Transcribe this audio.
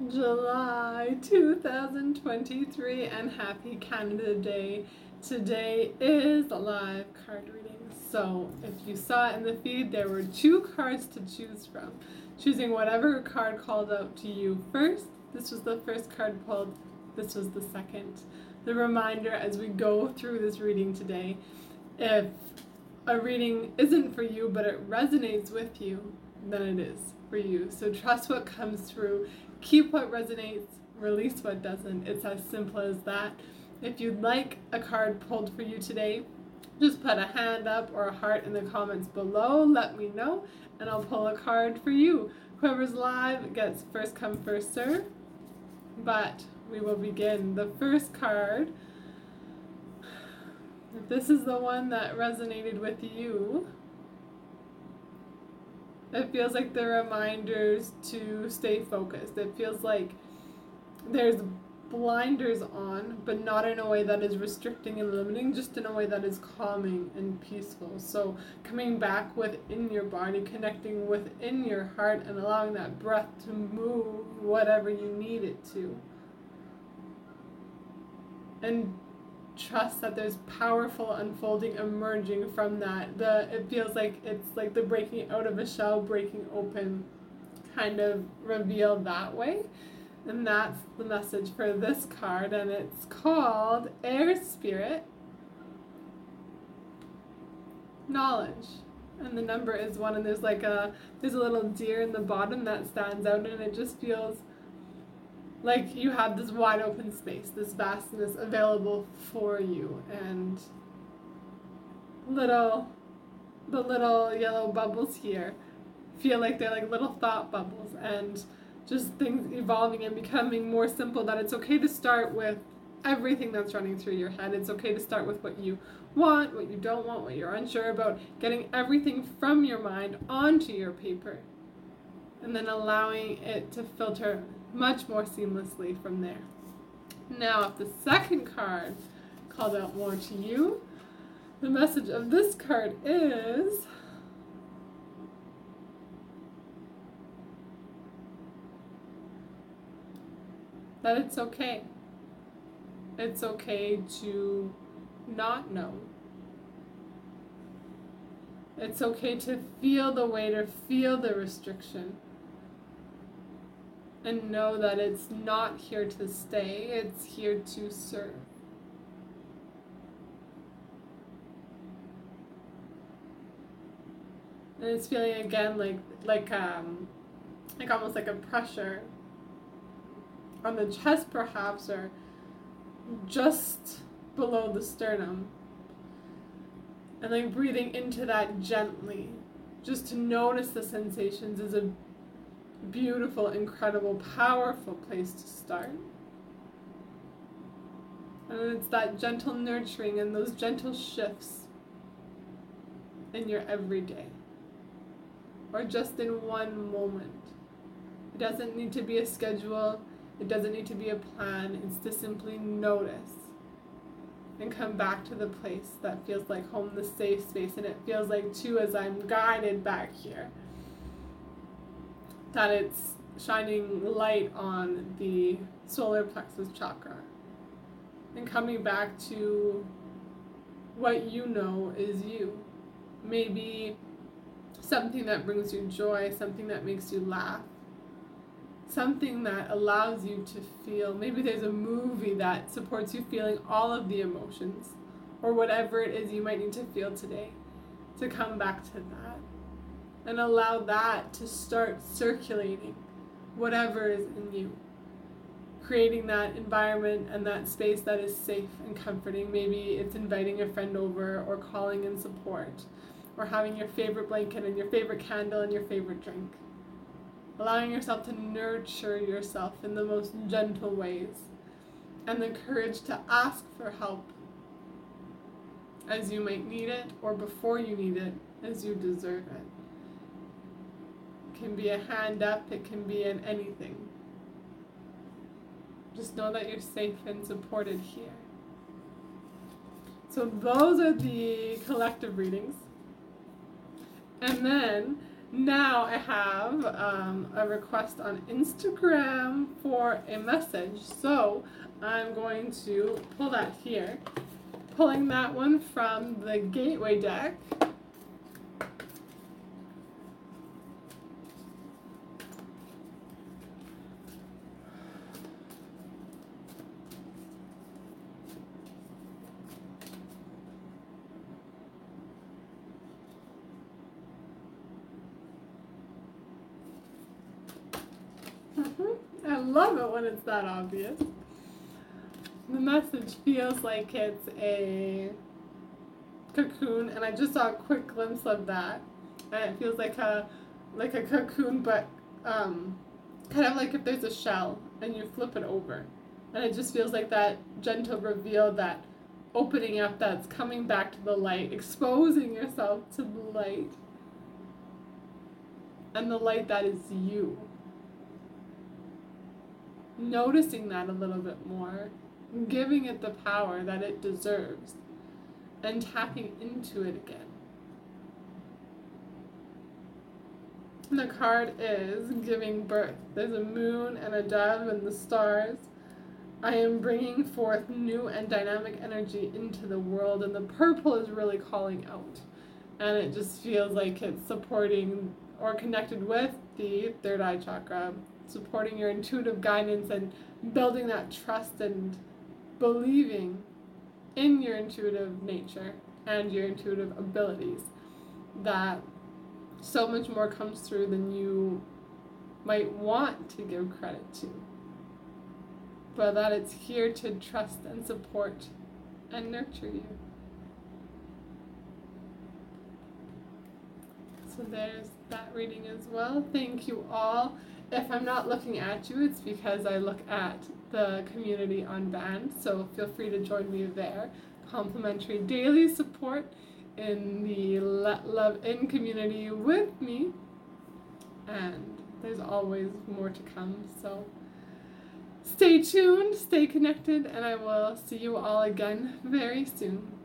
July 2023 and happy Canada Day. Today is a live card reading. So, if you saw it in the feed, there were two cards to choose from. Choosing whatever card called out to you first. This was the first card pulled, this was the second. The reminder as we go through this reading today if a reading isn't for you but it resonates with you, then it is for you. So, trust what comes through keep what resonates, release what doesn't. It's as simple as that. If you'd like a card pulled for you today, just put a hand up or a heart in the comments below. Let me know, and I'll pull a card for you. Whoever's live gets first come, first serve. But we will begin. The first card, if this is the one that resonated with you, it feels like the reminders to stay focused. It feels like there's blinders on, but not in a way that is restricting and limiting, just in a way that is calming and peaceful. So, coming back within your body, connecting within your heart, and allowing that breath to move whatever you need it to. And trust that there's powerful unfolding emerging from that. The it feels like it's like the breaking out of a shell, breaking open kind of reveal that way. And that's the message for this card, and it's called Air Spirit Knowledge. And the number is one, and there's like a there's a little deer in the bottom that stands out, and it just feels like you have this wide open space, this vastness available for you, and little, the little yellow bubbles here feel like they're like little thought bubbles, and just things evolving and becoming more simple. That it's okay to start with everything that's running through your head. It's okay to start with what you want, what you don't want, what you're unsure about, getting everything from your mind onto your paper, and then allowing it to filter much more seamlessly from there. Now, if the second card called out more to you, the message of this card is that it's okay. It's okay to not know. It's okay to feel the weight or feel the restriction and know that it's not here to stay, it's here to serve. And it's feeling again like like um like almost like a pressure on the chest perhaps or just below the sternum. And like breathing into that gently. Just to notice the sensations is a beautiful, incredible, powerful place to start. And it's that gentle nurturing and those gentle shifts in your everyday or just in one moment. It doesn't need to be a schedule, it doesn't need to be a plan, it's to simply notice and come back to the place that feels like home, the safe space. And it feels like, too, as I'm guided back here that it's shining light on the solar plexus chakra and coming back to what you know is you. Maybe something that brings you joy, something that makes you laugh, something that allows you to feel. Maybe there's a movie that supports you feeling all of the emotions or whatever it is you might need to feel today to come back to that and allow that to start circulating whatever is in you. Creating that environment and that space that is safe and comforting. Maybe it's inviting a friend over or calling in support or having your favorite blanket and your favorite candle and your favorite drink. Allowing yourself to nurture yourself in the most gentle ways and the courage to ask for help as you might need it or before you need it as you deserve it can be a hand up, it can be in anything. Just know that you're safe and supported here. So, those are the collective readings. And then now I have um, a request on Instagram for a message. So I'm going to pull that here. Pulling that one from the Gateway deck. Mm-hmm. I love it when it's that obvious. The message feels like it's a cocoon, and I just saw a quick glimpse of that. And it feels like a like a cocoon, but um, kind of like if there's a shell and you flip it over, and it just feels like that gentle reveal, that opening up, that's coming back to the light, exposing yourself to the light, and the light that is you noticing that a little bit more, mm-hmm. giving it the power that it deserves, and tapping into it again. The card is giving birth. There's a moon and a dove and the stars. I am bringing forth new and dynamic energy into the world, and the purple is really calling out. And it just feels like it's supporting or connected with the third eye chakra, supporting your intuitive guidance and building that trust and believing in your intuitive nature and your intuitive abilities that so much more comes through than you might want to give credit to. But that it's here to trust and support and nurture you. So there's that reading as well. Thank you all. If I'm not looking at you, it's because I look at the community on Band, so feel free to join me there. Complimentary daily support in the Let Love In community with me. And there's always more to come, so stay tuned, stay connected, and I will see you all again very soon.